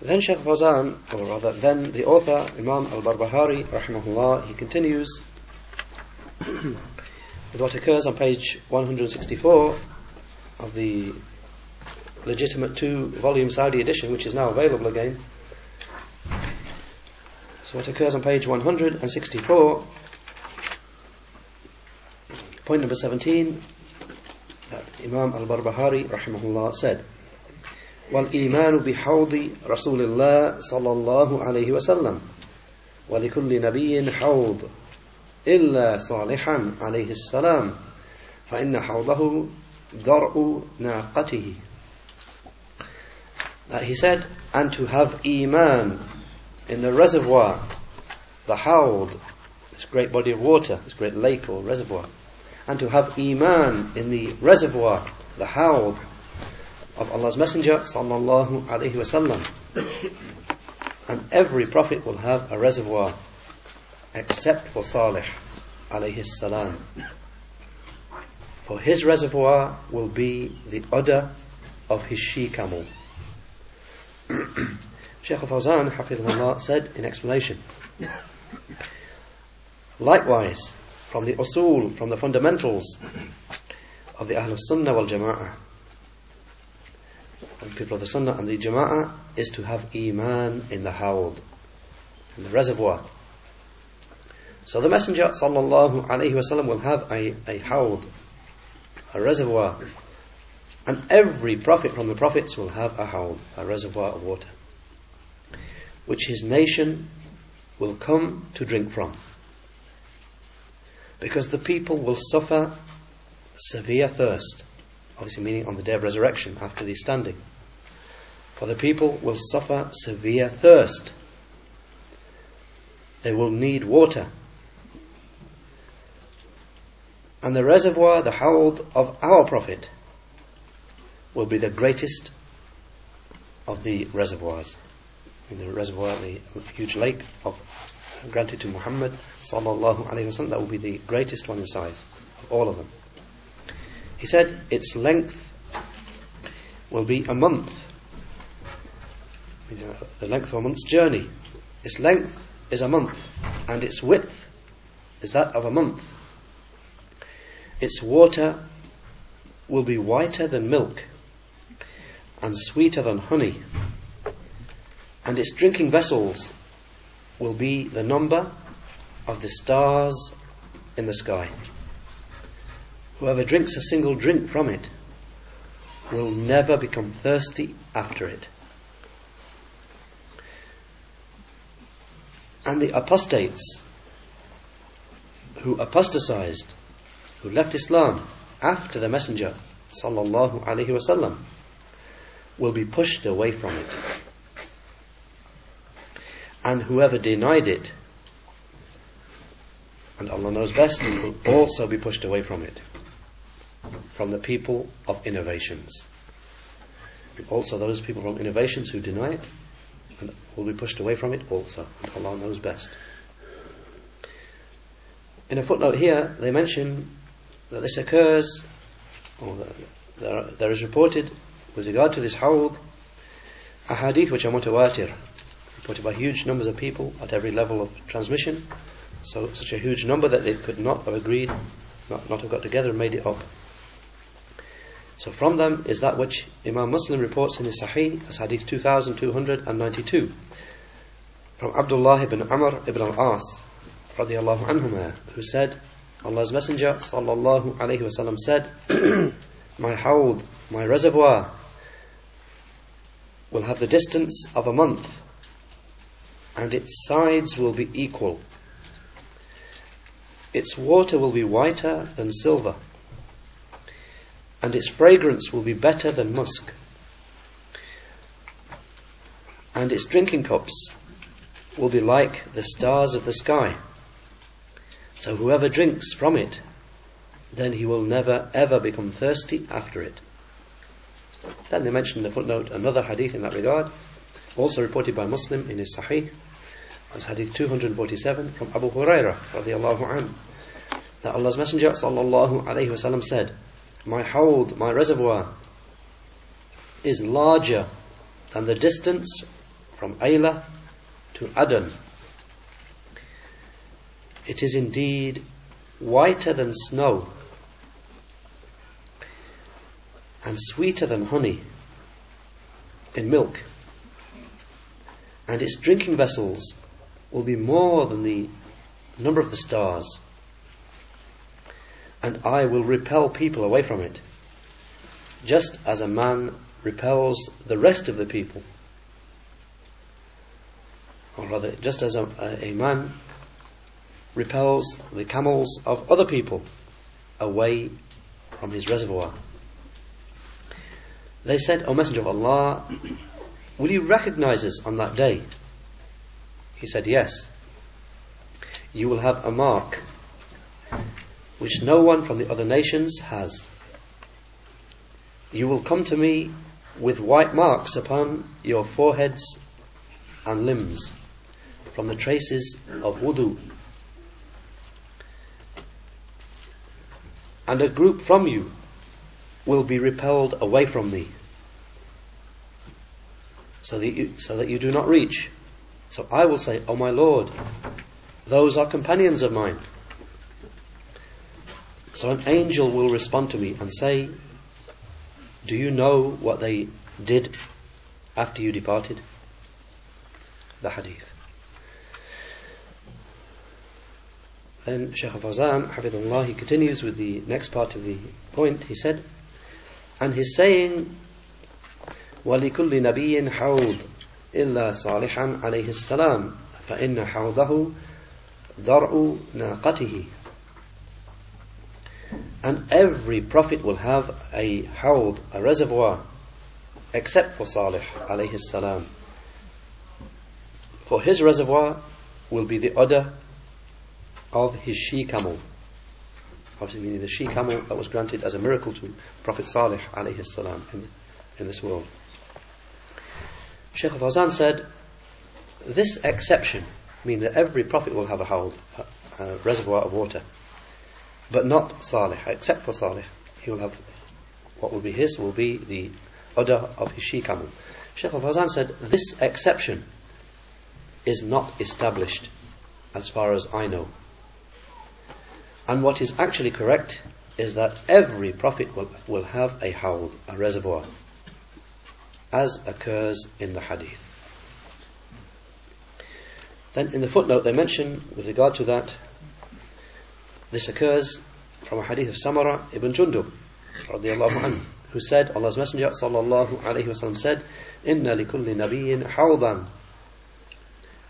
Then Shaykh Fawzan, or rather, then the author, Imam al-Barbahari, rahimahullah, he continues with what occurs on page 164 of the legitimate two-volume Saudi edition, which is now available again. So what occurs on page 164, point number 17, that Imam al-Barbahari, rahimahullah, said, والإيمان بحوض رسول الله صلى الله عليه وسلم ولكل نبي حوض إلا صالحا عليه السلام فإن حوضه درء ناقته uh, he said and to have iman in the reservoir the hawd this great body of water this great lake or reservoir and to have iman in the reservoir the hawd of Allah's Messenger sallallahu alaihi wasallam. And every prophet will have a reservoir except for Salih alayhi salam. For his reservoir will be the udder of his she camel. Shaykh Fawzan hafidhullah said in explanation Likewise, from the usul, from the fundamentals of the Ahl Sunnah wal Jama'ah, and people of the Sunnah and the Jama'ah is to have Iman in the hawd, in the reservoir. So the Messenger sallallahu alaihi wasallam will have a, a hawd, a reservoir, and every prophet from the prophets will have a hawd, a reservoir of water, which his nation will come to drink from. Because the people will suffer severe thirst obviously meaning on the day of resurrection after the standing. For the people will suffer severe thirst. They will need water. And the reservoir, the hawd of our Prophet, will be the greatest of the reservoirs. In the reservoir, the huge lake of granted to Muhammad sallallahu alaihi wasallam, that will be the greatest one in size of all of them. He said its length will be a month. You know, the length of a month's journey. Its length is a month, and its width is that of a month. Its water will be whiter than milk and sweeter than honey, and its drinking vessels will be the number of the stars in the sky. Whoever drinks a single drink from it will never become thirsty after it. And the apostates who apostatized, who left Islam after the Messenger sallallahu alaihi wasallam, will be pushed away from it. And whoever denied it, and Allah knows best, will also be pushed away from it from the people of innovations. And also those people from innovations who deny it and will be pushed away from it also. And Allah knows best. In a footnote here, they mention that this occurs, or there, there is reported with regard to this hawd, a hadith which are mutawatir, reported by huge numbers of people at every level of transmission. So such a huge number that they could not have agreed, not, not have got together and made it up. So from them is that which Imam Muslim reports in his Sahih as Hadith 2292 from Abdullah ibn Amr ibn al-As radiallahu anhuma who said Allah's Messenger sallallahu alayhi wasallam said my hawd, my reservoir will have the distance of a month and its sides will be equal. Its water will be whiter than silver and its fragrance will be better than musk. And its drinking cups will be like the stars of the sky. So whoever drinks from it, then he will never ever become thirsty after it. Then they mention in the footnote another hadith in that regard, also reported by Muslim in his Sahih, as hadith 247 from Abu Hurairah radiallahu anhu, that Allah's Messenger sallallahu alayhi wasallam said, my hawd, my reservoir, is larger than the distance from Ayla to Adan. It is indeed whiter than snow and sweeter than honey in milk. And its drinking vessels will be more than the number of the stars. And I will repel people away from it, just as a man repels the rest of the people. Or rather, just as a, a man repels the camels of other people away from his reservoir. They said, O Messenger of Allah, will you recognize us on that day? He said, Yes. You will have a mark which no one from the other nations has. You will come to me with white marks upon your foreheads and limbs from the traces of wudu. And a group from you will be repelled away from me so that you, so that you do not reach. So I will say, O my Lord, those are companions of mine. So an angel will respond to me and say, Do you know what they did after you departed? The hadith. Then Shaykh Fawzan, Hafidullah, he continues with the next part of the point. He said, and he's saying, ولكل نبي حوض إلا صالحا عليه السلام فإن حوضه درء ناقته and every prophet will have a hawd, a reservoir, except for Salih alayhi salam. For his reservoir will be the udder of his she camel. Obviously meaning the she camel that was granted as a miracle to Prophet Salih alayhi salam in, in this world. Sheikh Fawzan said, this exception, mean that every prophet will have a hawd, a, a reservoir of water, but not Salih, except for Salih. He will have, what will be his will be the udder of his she camel. Sheikh Fawzan said, this exception is not established as far as I know. And what is actually correct is that every prophet will, will have a hawd, a reservoir as occurs in the hadith. Then in the footnote they mention, with regard to that, this occurs from a hadith of Samurah ibn Jundub, who said, Allah's Messenger sallallahu alayhi wasallam said, Inna likulli nabiyyin hawdan,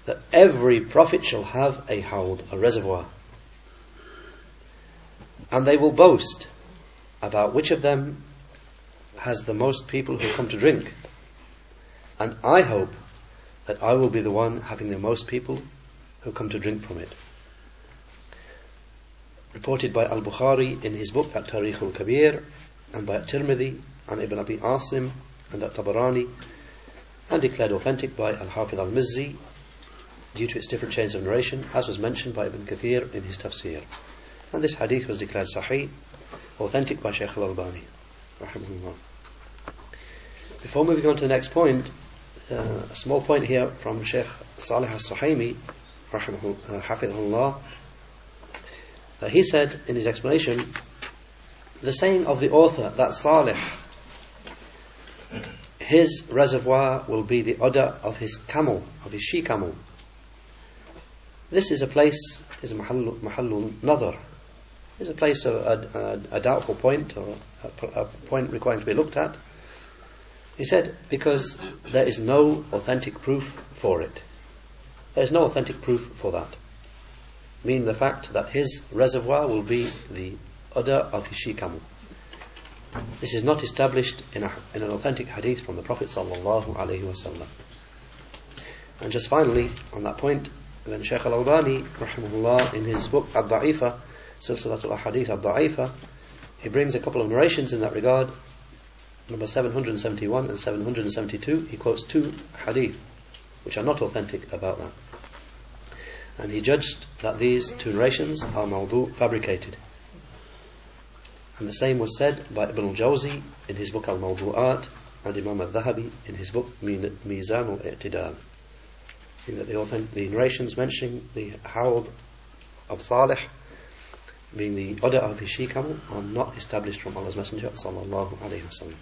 that every prophet shall have a hawd, a reservoir. And they will boast about which of them has the most people who come to drink. And I hope that I will be the one having the most people who come to drink from it. Reported by Al Bukhari in his book At Tarikh al Kabir, and by Tirmidhi, and Ibn Abi Asim, and At Tabarani, and declared authentic by Al Hafidh al Mizzi, due to its different chains of narration, as was mentioned by Ibn Kathir in his tafsir. And this hadith was declared sahih, authentic by Shaykh al Albani. Before moving on to the next point, uh, a small point here from Sheikh Salih al-Suhaimi, hafidhullah, he said in his explanation, the saying of the author that Salih, his reservoir will be the udder of his camel, of his she camel. This is a place, is a mahallu, mahallu nadar, is a place of a, a, a doubtful point or a, a point requiring to be looked at. He said, because there is no authentic proof for it. There is no authentic proof for that. Meaning the fact that his reservoir will be the udder of his she. This is not established in, a, in an authentic hadith from the Prophet. And just finally, on that point, then Shaykh al-Albani, rahimahullah, in his book Ad-Da'ifa, Silsilatul Ahadith Ad-Da'ifa, he brings a couple of narrations in that regard number 771 and 772, he quotes two hadith which are not authentic about that. And he judged that these two narrations are mawdu, fabricated. And the same was said by Ibn al-Jawzi in his book Al-Mawdu'at and Imam al-Dhahabi in his book Mizan al-I'tidal. that the, authentic, the narrations mentioning the Hawd of Salih being the udder of his she camel are not established from Allah's Messenger sallallahu alayhi wasallam.